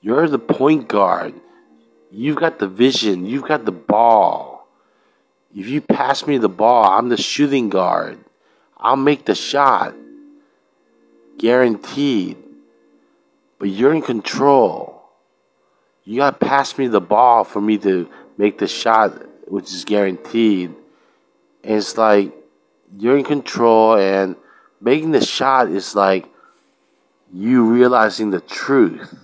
You're the point guard. You've got the vision. You've got the ball. If you pass me the ball, I'm the shooting guard. I'll make the shot. Guaranteed. But you're in control. You got to pass me the ball for me to make the shot, which is guaranteed. And it's like you're in control, and making the shot is like you realizing the truth